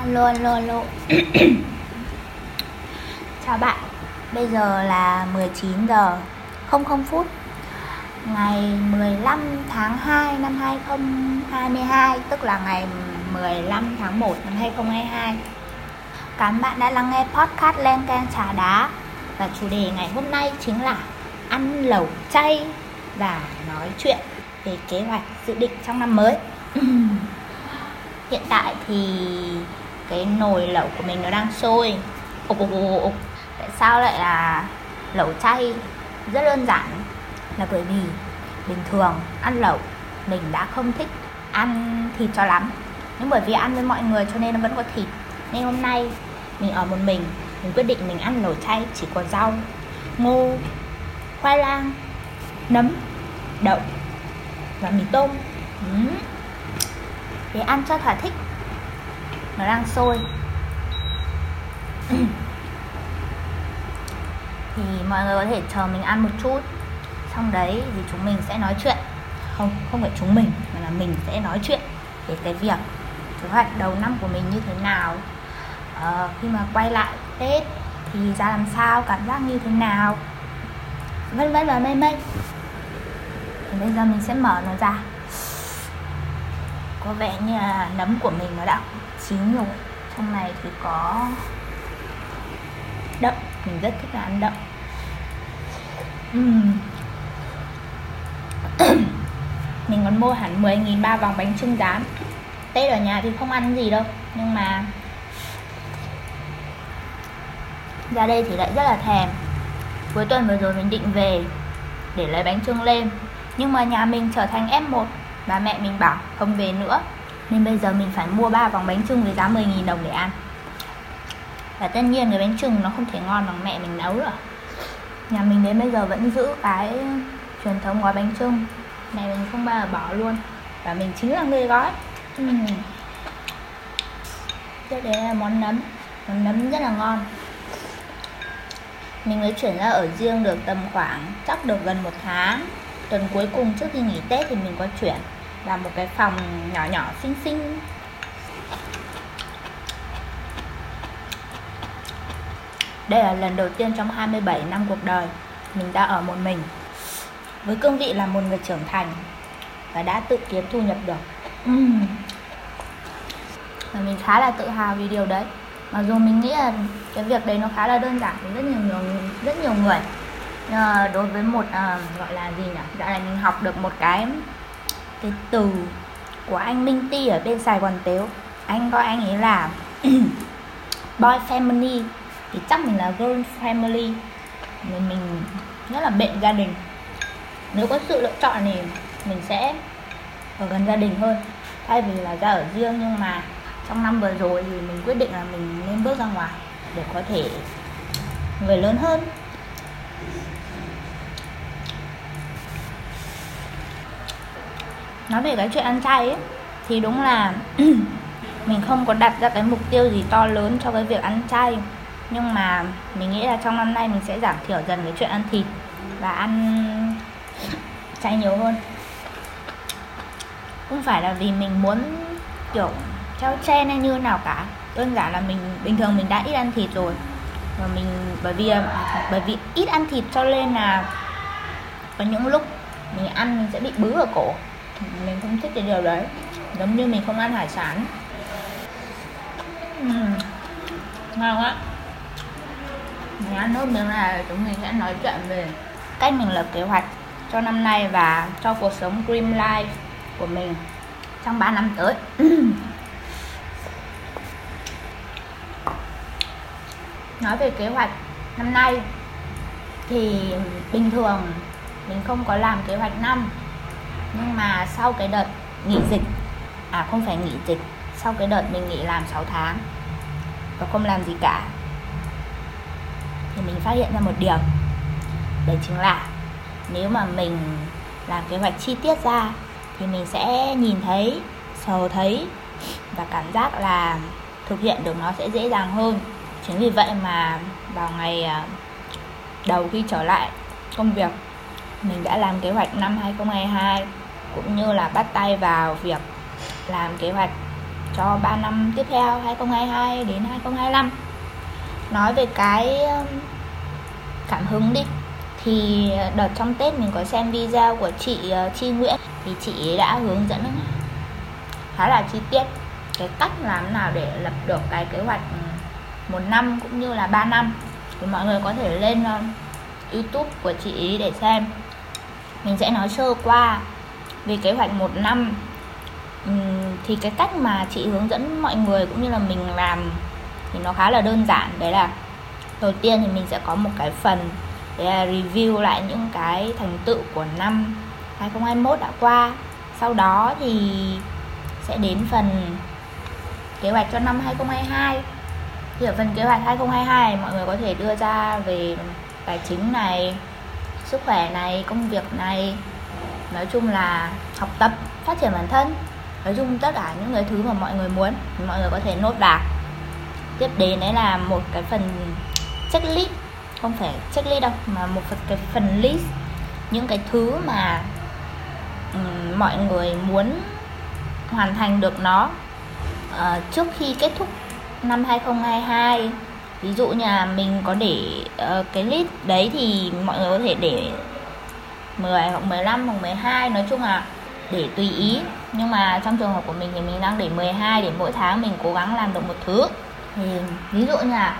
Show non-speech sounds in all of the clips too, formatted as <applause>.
Alo alo alo Chào bạn. Bây giờ là 19 giờ 00 phút. Ngày 15 tháng 2 năm 2022 Tức là ngày 15 tháng 1 năm 2022 Cảm bạn đã lắng nghe podcast Len Can Trà Đá. Và chủ đề ngày hôm nay chính là Ăn lẩu chay Và nói chuyện về kế hoạch dự định trong năm mới. <coughs> Hiện tại thì cái nồi lẩu của mình nó đang sôi. Ục ục ục ục tại sao lại là lẩu chay? Rất đơn giản. Là bởi vì bình thường ăn lẩu, mình đã không thích ăn thịt cho lắm. Nhưng bởi vì ăn với mọi người cho nên nó vẫn có thịt. Nên hôm nay mình ở một mình mình quyết định mình ăn lẩu chay chỉ có rau, ngô, khoai lang, nấm, đậu và mì tôm. Uhm. để ăn cho thỏa thích nó đang sôi. <coughs> Thì mọi người có thể chờ mình ăn một chút. Xong đấy thì chúng mình sẽ nói chuyện. Không không phải chúng mình mà là mình sẽ nói chuyện về cái việc kế hoạch đầu năm của mình như thế nào. Ờ, khi mà quay lại tết thì ra làm sao cảm giác như thế nào? Vân vân và mây mây. Thì bây giờ mình sẽ mở nó ra. Có vẻ như là nấm của mình nó đã chín rồi. Trong này thì có đậu mình rất thích là ăn đậu uhm. <coughs> mình còn mua hẳn 10.000 ba vòng bánh trưng rán. Tết ở nhà thì không ăn gì đâu, nhưng mà ra đây thì lại rất là thèm. Cuối tuần vừa rồi mình định về để lấy bánh trưng lên, nhưng mà nhà mình trở thành F1 và mẹ mình bảo không về nữa nên bây giờ mình phải mua ba vòng bánh trưng với giá 10.000 đồng để ăn. Và tất nhiên cái bánh trưng nó không thể ngon bằng mẹ mình nấu rồi nhà mình đến bây giờ vẫn giữ cái truyền thống gói bánh trưng mẹ mình không bao giờ bỏ luôn. Và mình chính là người gói. Uhm. tiếp đến là món nấm. Món nấm rất là ngon. Mình mới chuyển ra ở riêng được tầm khoảng chắc được gần một tháng. Tuần cuối cùng trước khi nghỉ tết thì mình có chuyển là một cái phòng nhỏ nhỏ xinh xinh. Đây là lần đầu tiên trong 27 năm cuộc đời mình đã ở một mình với cương vị là một người trưởng thành và đã tự kiếm thu nhập được. Uhm. và mình khá là tự hào vì điều đấy. Mặc dù mình nghĩ là cái việc đấy nó khá là đơn giản với rất nhiều người rất nhiều người. Nhưng đối với một uh, gọi là gì nhỉ? Gọi là mình học được một cái cái từ của anh Minh Ti ở bên Sài Gòn Tếu. Anh coi anh ấy là <clears throat> boy family, thì chắc mình là girl family. Mình mình rất là bệnh gia đình. Nếu có sự lựa chọn thì mình sẽ ở gần gia đình hơn. Thay vì là ra ở riêng, nhưng mà trong năm vừa rồi thì mình quyết định là mình nên bước ra ngoài để có thể người lớn hơn. Nói về cái chuyện ăn chay ấy, thì đúng là <clears throat> mình không có đặt ra cái mục tiêu gì to lớn cho cái việc ăn chay. Nhưng mà mình nghĩ là trong năm nay mình sẽ giảm thiểu dần cái chuyện ăn thịt và ăn <clears throat> chay nhiều hơn. Không phải là vì mình muốn, kiểu theo trend hay như nào cả. Đơn giản là mình, bình thường mình đã ít ăn thịt rồi. Và mình, bởi vì bởi vì ít ăn thịt cho nên là có những lúc mình ăn mình sẽ bị bứ ở cổ mình không thích cái điều đấy. Giống như mình không ăn hải sản. Uhm, ngon quá. Mình ăn nốt miếng này chúng mình sẽ nói chuyện về cách mình lập kế hoạch cho năm nay và cho cuộc sống dream life của mình trong 3 năm tới. <clears throat> Nói về kế hoạch năm nay thì bình thường mình không có làm kế hoạch năm nhưng mà sau cái đợt nghỉ dịch à không phải nghỉ dịch, sau cái đợt mình nghỉ làm 6 tháng, và không làm gì cả, thì mình phát hiện ra một điều. Đấy chính là nếu mà mình làm kế hoạch chi tiết ra, thì mình sẽ nhìn thấy, sờ thấy, và cảm giác là thực hiện được nó sẽ dễ dàng hơn. Chính vì vậy mà vào ngày à, đầu khi trở lại công việc, mình đã làm kế hoạch năm 2022 cũng như là bắt tay vào việc làm kế hoạch cho 3 năm tiếp theo 2022 đến 2025 nói về cái um, cảm hứng đi, thì đợt trong Tết mình có xem video của chị ờ, Chi Nguyễn. Thì chị đã hướng dẫn khá là chi tiết cái cách làm nào để lập được cái kế hoạch ừ, một năm cũng như là 3 năm. Thì mọi người có thể lên um, YouTube của chị ý để xem. Mình sẽ nói sơ qua về kế hoạch một năm thì cái cách mà chị hướng dẫn mọi người cũng như là mình làm thì nó khá là đơn giản. Đấy là đầu tiên thì mình sẽ có một cái phần để là review lại những cái thành tựu của năm 2021 đã qua. Sau đó thì sẽ đến phần kế hoạch cho năm 2022 thì ở phần kế hoạch 2022 mọi người có thể đưa ra về tài chính này, sức khỏe này, công việc này nói chung là học tập phát triển bản thân. Nói chung tất cả những cái thứ mà mọi người muốn mọi người có thể nốt đạt. Tiếp đến đấy là một cái phần checklist. Không phải checklist đâu mà một cái phần list. Những cái thứ mà um, mọi người muốn hoàn thành được nó uh, trước khi kết thúc năm 2022 ví dụ như là mình có để uh, cái list đấy thì mọi người có thể để 10 hoặc 15 hoặc 12 nói chung là để tùy ý. Nhưng mà trong trường hợp của mình thì mình đang để 12 để mỗi tháng mình cố gắng làm được một thứ. Thì ví dụ như là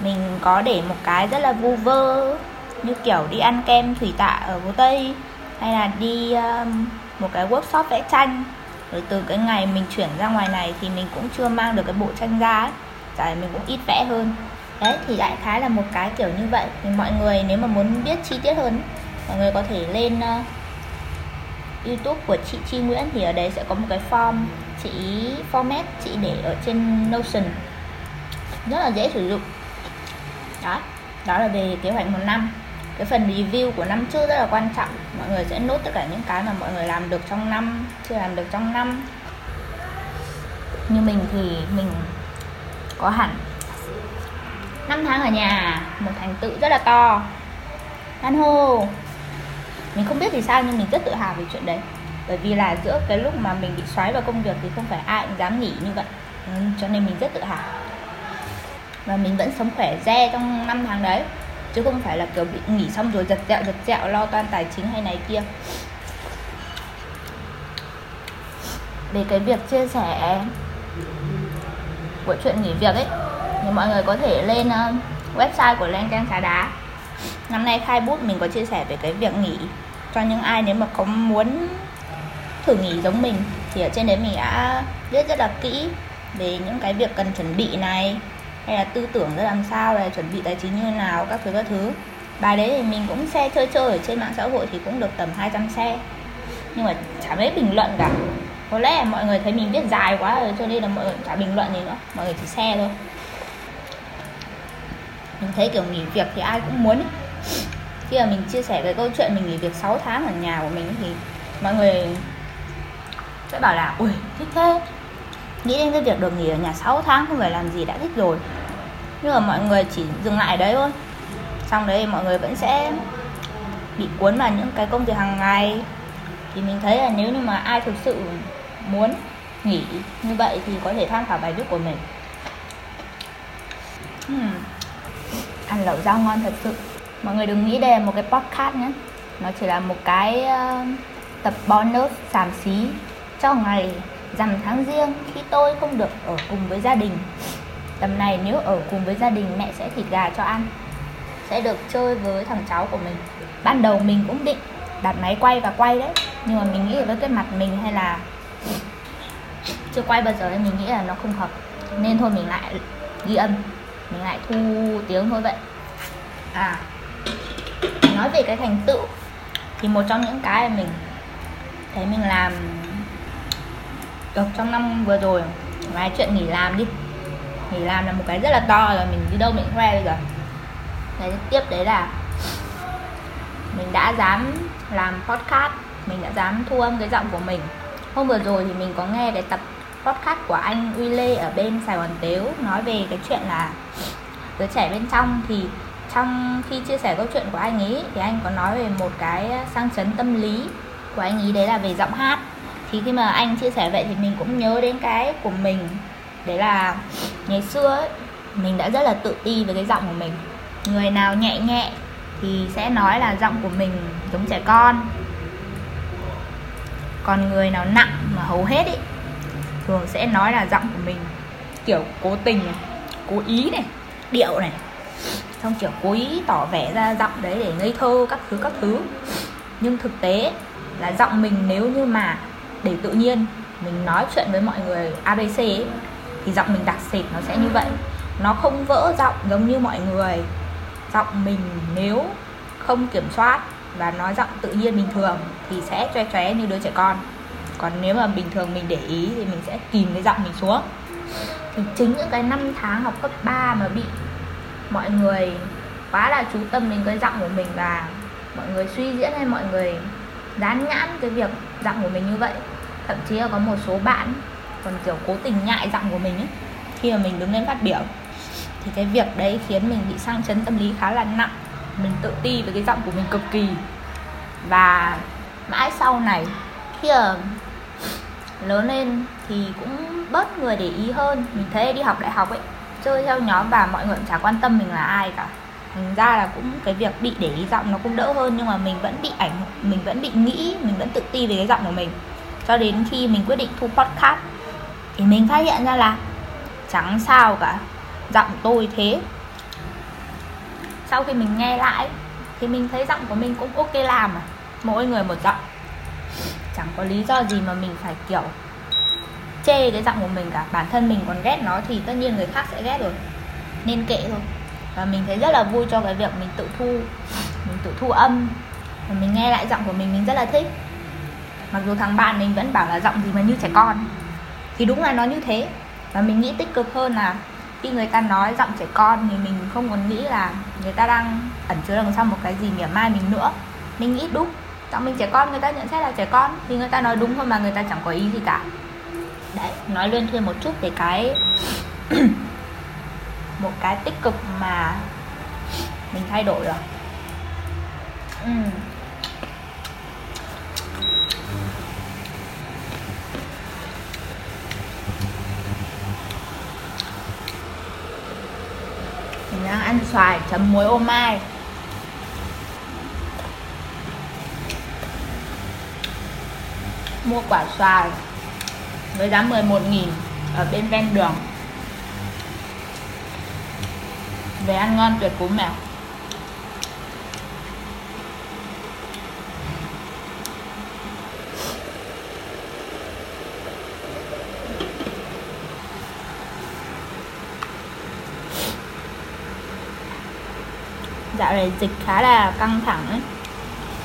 mình có để một cái rất là vu vơ như kiểu đi ăn kem thủy tạ ở phố Tây hay là đi um, một cái workshop vẽ tranh. Rồi từ cái ngày mình chuyển ra ngoài này thì mình cũng chưa mang được cái bộ tranh ra ấy. Tại mình cũng ít vẽ hơn. Đấy thì đại khái là một cái kiểu như vậy. Thì mọi người nếu mà muốn biết chi tiết hơn mọi người có thể lên uh, youtube của chị chi nguyễn thì ở đấy sẽ có một cái form chị format chị để ở trên notion. Rất là dễ sử dụng. Đó đó là về kế hoạch một năm. Cái phần review của năm trước rất là quan trọng. Mọi người sẽ nốt tất cả những cái mà mọi người làm được trong năm chưa làm được trong năm. Như mình thì mình có hẳn 5 tháng ở nhà một thành tựu rất là to. Ăn hô! Mình không biết vì sao nhưng mình rất tự hào về chuyện đấy. Bởi vì là giữa cái lúc mà mình bị xoáy vào công việc thì không phải ai cũng dám nghỉ như vậy. Ừ, cho nên mình rất tự hào. Và mình vẫn sống khỏe re trong năm tháng đấy. Chứ không phải là kiểu bị nghỉ xong rồi giật dẹo giật dẹo lo toan tài chính hay này kia. Về cái việc chia sẻ của chuyện nghỉ việc ấy thì mọi người có thể lên ờ, website của Lan Trang Trà Đá. Năm nay khai bút mình có chia sẻ về cái việc nghỉ cho những ai nếu mà có muốn thử nghỉ giống mình. Thì ở trên đấy mình đã viết rất là kỹ về những cái việc cần chuẩn bị này, hay là tư tưởng ra làm sao này chuẩn bị tài chính như nào, các thứ các thứ. Bài đấy thì mình cũng xe chơi chơi ở trên mạng xã hội thì cũng được tầm 200 xe. Nhưng mà chả mấy bình luận cả. Có lẽ là mọi người thấy mình viết dài quá rồi, cho nên là mọi người chả bình luận gì nữa. Mọi người chỉ xe thôi. Mình thấy kiểu nghỉ việc thì ai cũng muốn ấy khi mà mình chia sẻ cái câu chuyện mình nghỉ việc 6 tháng ở nhà của mình thì mọi người sẽ bảo là, ui, thích thế. Nghĩ đến cái việc được nghỉ ở nhà 6 tháng không phải làm gì đã thích rồi. Nhưng mà mọi người chỉ dừng lại đấy thôi. Xong đấy mọi người vẫn sẽ bị cuốn vào những cái công việc hàng ngày. Thì mình thấy là nếu như mà ai thực sự muốn nghỉ như vậy thì có thể tham khảo bài viết của mình. Uhm. ăn lẩu rau ngon thật sự mọi người đừng nghĩ đây là một cái podcast nhé. Nó chỉ là một cái uh, tập bonus xàm xí cho ngày rằm tháng riêng khi tôi không được ở cùng với gia đình. Tầm này nếu ở cùng với gia đình mẹ sẽ thịt gà cho ăn sẽ được chơi với thằng cháu của mình. Ban đầu mình cũng định đặt máy quay và quay đấy nhưng mà mình nghĩ với cái mặt mình hay là chưa quay bao giờ nên mình nghĩ là nó không hợp. Nên thôi mình lại ghi âm mình lại thu tiếng thôi vậy. À nói về cái thành tựu, thì một trong những cái mình thấy mình làm được trong năm vừa rồi, ngoài chuyện nghỉ làm đi. Nghỉ làm là một cái rất là to rồi, mình đi đâu mình khoe bây giờ. Đấy, tiếp đấy là mình đã dám làm podcast, mình đã dám thu âm cái giọng của mình. Hôm vừa rồi thì mình có nghe cái tập podcast của anh Uy Lê ở bên Sài Gòn Tếu nói về cái chuyện là đứa trẻ bên trong thì trong khi chia sẻ câu chuyện của anh ấy thì anh có nói về một cái ờ, sang chấn tâm lý của anh ấy đấy là về giọng hát. Thì khi mà anh chia sẻ vậy thì mình cũng nhớ đến cái của mình đấy là ngày xưa ấy, mình đã rất là tự ti với cái giọng của mình. Người nào nhẹ nhẹ thì sẽ nói là giọng của mình giống trẻ con. Còn người nào nặng mà hầu hết ấy thường sẽ nói là giọng của mình kiểu cố tình này cố ý này điệu này xong kiểu cố ý tỏ vẻ ra giọng đấy để ngây thơ các thứ các thứ. Nhưng thực tế là giọng mình nếu như mà để tự nhiên mình nói chuyện với mọi người abc ấy, thì giọng mình đặc sệt nó sẽ như vậy. Nó không vỡ giọng giống như mọi người. Giọng mình nếu không kiểm soát và nói giọng tự nhiên bình thường thì sẽ choe choé như đứa trẻ con. Còn nếu mà bình thường mình để ý thì mình sẽ kìm cái giọng mình xuống. Thì chính những cái năm tháng học cấp 3 mà bị mọi người quá là chú tâm đến cái giọng của mình và mọi người suy diễn hay mọi người dán nhãn cái việc giọng của mình như vậy. Thậm chí là có một số bạn còn, kiểu, cố tình nhại giọng của mình ấy, khi mà mình đứng lên phát biểu. Thì cái việc đấy khiến mình bị sang chấn tâm lý khá là nặng. Mình tự ti với cái giọng của mình cực kỳ. Và mãi sau này, khi mà lớn lên thì cũng bớt người để ý hơn. Mình thấy đi học đại học ấy chơi theo nhóm và mọi người cũng chả quan tâm mình là ai cả. Thành ra là cũng cái việc bị để ý giọng nó cũng đỡ hơn, nhưng mà mình vẫn bị ảnh, mình vẫn bị nghĩ, mình vẫn tự ti về cái giọng của mình. Cho đến khi mình quyết định thu podcast, thì mình phát hiện ra là chẳng sao cả, giọng tôi thế. Sau khi mình nghe lại, thì mình thấy giọng của mình cũng ok làm à. Mỗi người một giọng. Chẳng có lý do gì mà mình phải, kiểu chê cái giọng của mình cả. Bản thân mình còn ghét nó thì tất nhiên người khác sẽ ghét rồi. Nên kệ thôi. Và mình thấy rất là vui cho cái việc mình tự thu, mình tự thu âm. Và mình nghe lại giọng của mình mình rất là thích. Mặc dù thằng bạn mình vẫn bảo là giọng gì mà như trẻ con. Thì đúng là nó như thế. Và mình nghĩ tích cực hơn là khi người ta nói giọng trẻ con thì mình không còn nghĩ là người ta đang ẩn chứa đằng sau một cái gì mỉa mai mình nữa. Mình nghĩ đúng. Giọng mình trẻ con, người ta nhận xét là trẻ con thì người ta nói đúng thôi mà người ta chẳng có ý gì cả đấy, nói luôn thêm một chút về cái <clears throat> một cái tích cực mà mình thay đổi rồi. Uhm. mình đang ăn xoài chấm muối ô mai. Mua quả xoài với giá 11 nghìn ở bên ven đường. Về ăn ngon tuyệt cú mèo. Dạo này dịch khá là căng thẳng ấy.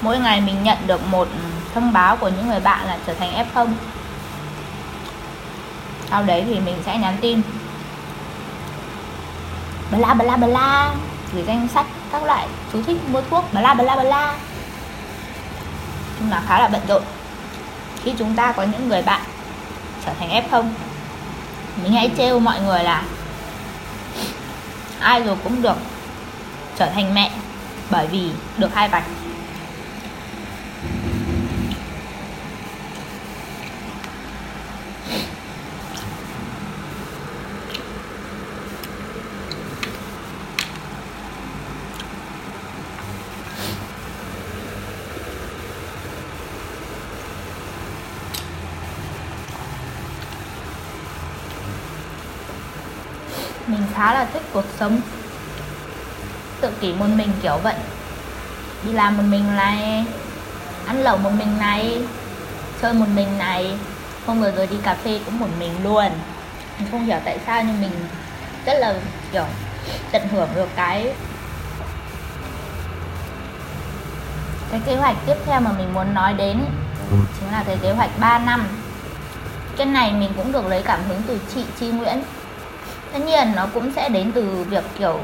mỗi ngày mình nhận được một thông báo của những người bạn là trở thành f0 sau đấy thì mình sẽ nhắn tin. Bla bla bla gửi danh sách các loại chú thích mua thuốc. Bla bla bla nhưng là khá là bận rộn. Khi chúng ta có những người bạn trở thành f0 mình hãy trêu mọi người là ai rồi cũng được trở thành mẹ bởi vì được hai vạch mình khá là thích cuộc sống. Tự kỷ một mình kiểu vậy. Đi làm một mình này ăn lẩu một mình này chơi một mình này. Hôm vừa rồi đi cà phê cũng một mình luôn. Mình không hiểu tại sao nhưng mình rất là kiểu tận hưởng được cái cái kế hoạch tiếp theo mà mình muốn nói đến. Chính là cái kế hoạch 3 năm. Cái này mình cũng được lấy cảm hứng từ chị Chi Nguyễn tất nhiên nó cũng sẽ đến từ việc kiểu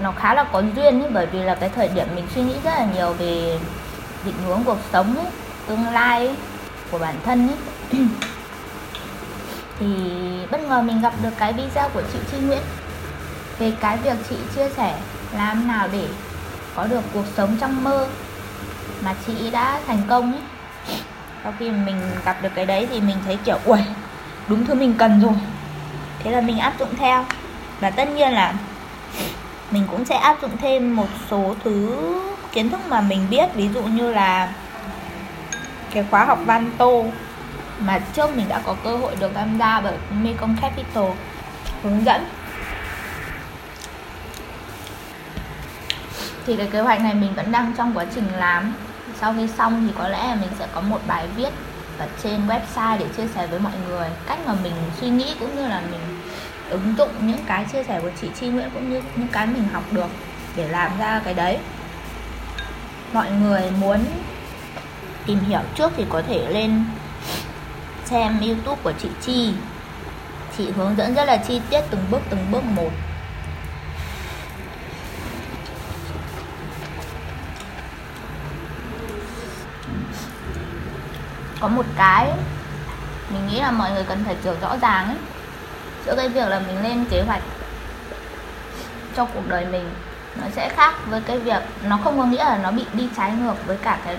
nó khá là có duyên ấy, bởi vì là cái thời điểm mình suy nghĩ rất là nhiều về định hướng cuộc sống ấy, tương lai ấy, của bản thân ấy. <clears throat> thì bất ngờ mình gặp được cái video của chị Chi Nguyễn về cái việc chị chia sẻ làm nào để có được cuộc sống trong mơ mà chị đã thành công ấy sau khi mình gặp được cái đấy thì mình thấy kiểu ui đúng thứ mình cần rồi thế là mình áp dụng theo. Và tất nhiên là mình cũng sẽ áp dụng thêm một số thứ kiến thức mà mình biết. Ví dụ như là cái khóa học văn tô mà trước mình đã có cơ hội được tham gia bởi Mekong Capital hướng dẫn. Thì cái kế hoạch này mình vẫn đang trong quá trình làm. Sau khi xong thì có lẽ là mình sẽ có một bài viết ở trên website để chia sẻ với mọi người. Cách mà mình suy nghĩ cũng như là mình ứng dụng những cái chia sẻ của chị Chi Nguyễn cũng như những cái mình học được để làm ra cái đấy. Mọi người muốn tìm hiểu trước thì có thể lên xem youtube của chị Chi. Chị hướng dẫn rất là chi tiết từng bước từng bước một. Có một cái mình nghĩ là mọi người cần phải hiểu rõ ràng ấy, giữa cái việc là mình lên kế hoạch cho cuộc đời mình, nó sẽ khác với cái việc, nó không có nghĩa là nó bị đi trái ngược với cả cái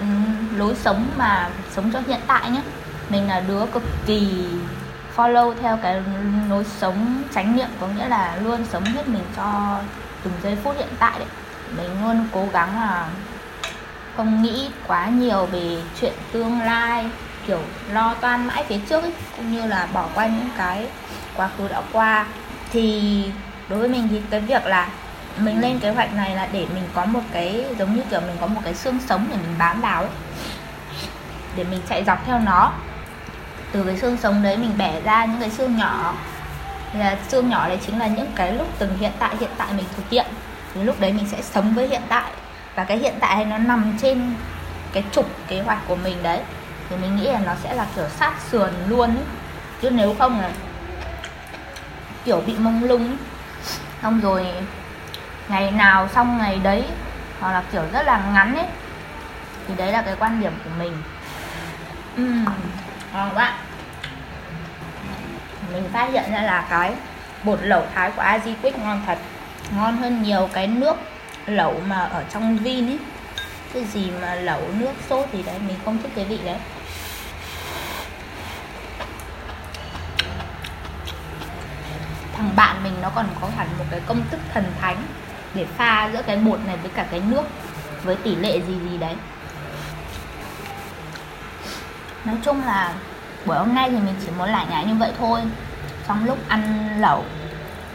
lối sống mà sống cho hiện tại nhé mình là đứa cực kỳ follow theo cái lối sống, chánh niệm có nghĩa là luôn sống hết mình cho từng giây phút hiện tại đấy. Mình luôn cố gắng là không nghĩ quá nhiều về chuyện tương lai kiểu lo toan mãi phía trước ấy, cũng như là bỏ qua những cái quá khứ đã qua. Thì đối với mình thì cái việc là mình lên kế hoạch này là để mình có một cái giống như kiểu mình có một cái xương sống để mình bám vào ấy để mình chạy dọc theo nó. Từ cái xương sống đấy mình bẻ ra những cái xương nhỏ. Thì là xương nhỏ đấy chính là những cái lúc từng hiện tại hiện tại mình thực hiện. Thì lúc đấy mình sẽ sống với hiện tại. Và cái hiện tại nó nằm trên cái trục kế hoạch của mình đấy thì mình nghĩ là nó sẽ là kiểu sát sườn luôn ấy. chứ nếu không là kiểu bị mông lung ấy. xong rồi ngày nào xong ngày đấy hoặc là kiểu rất là ngắn ấy thì đấy là cái quan điểm của mình. Uhm, ngon quá. Mình phát hiện ra là cái bột lẩu thái của Aji Quick ngon thật. Ngon hơn nhiều cái nước lẩu mà ở trong vin ấy cái gì mà lẩu nước sốt gì đấy mình không thích cái vị đấy. Thằng bạn mình nó còn có hẳn một cái công thức thần thánh để pha giữa cái bột này với cả cái nước với tỷ lệ gì gì đấy. Nói chung là buổi hôm nay thì mình chỉ muốn lại nhải như vậy thôi. Trong lúc ăn lẩu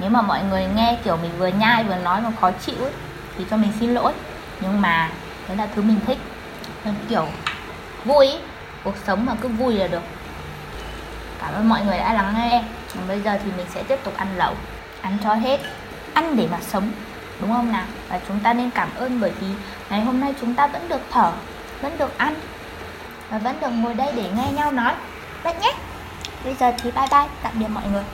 nếu mà mọi người nghe kiểu mình vừa nhai vừa nói mà khó chịu ấy, thì cho mình xin lỗi. Nhưng mà đấy là thứ mình thích. Nên kiểu vui cuộc sống mà cứ vui là được. Cảm ơn mọi người đã lắng nghe. Còn bây giờ thì mình sẽ tiếp tục ăn lẩu. Ăn cho hết. Ăn để mà sống. Đúng không nào? Và chúng ta nên cảm ơn bởi vì ngày hôm nay chúng ta vẫn được thở, vẫn được ăn và vẫn được ngồi đây để nghe nhau nói. Vậy nhé. Bây giờ thì bye bye. Tạm biệt mọi người.